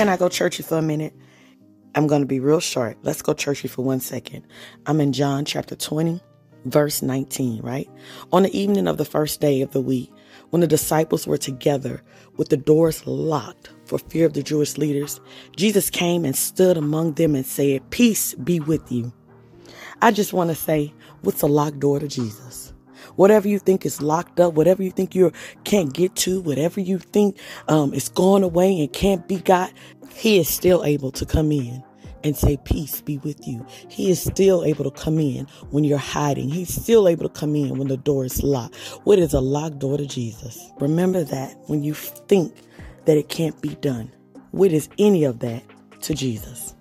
Can I go churchy for a minute? I'm going to be real short. Let's go churchy for one second. I'm in John chapter 20, verse 19, right? On the evening of the first day of the week, when the disciples were together with the doors locked for fear of the Jewish leaders, Jesus came and stood among them and said, Peace be with you. I just want to say, what's a locked door to Jesus? Whatever you think is locked up, whatever you think you can't get to, whatever you think um, is gone away and can't be got, He is still able to come in and say, Peace be with you. He is still able to come in when you're hiding. He's still able to come in when the door is locked. What is a locked door to Jesus? Remember that when you think that it can't be done. What is any of that to Jesus?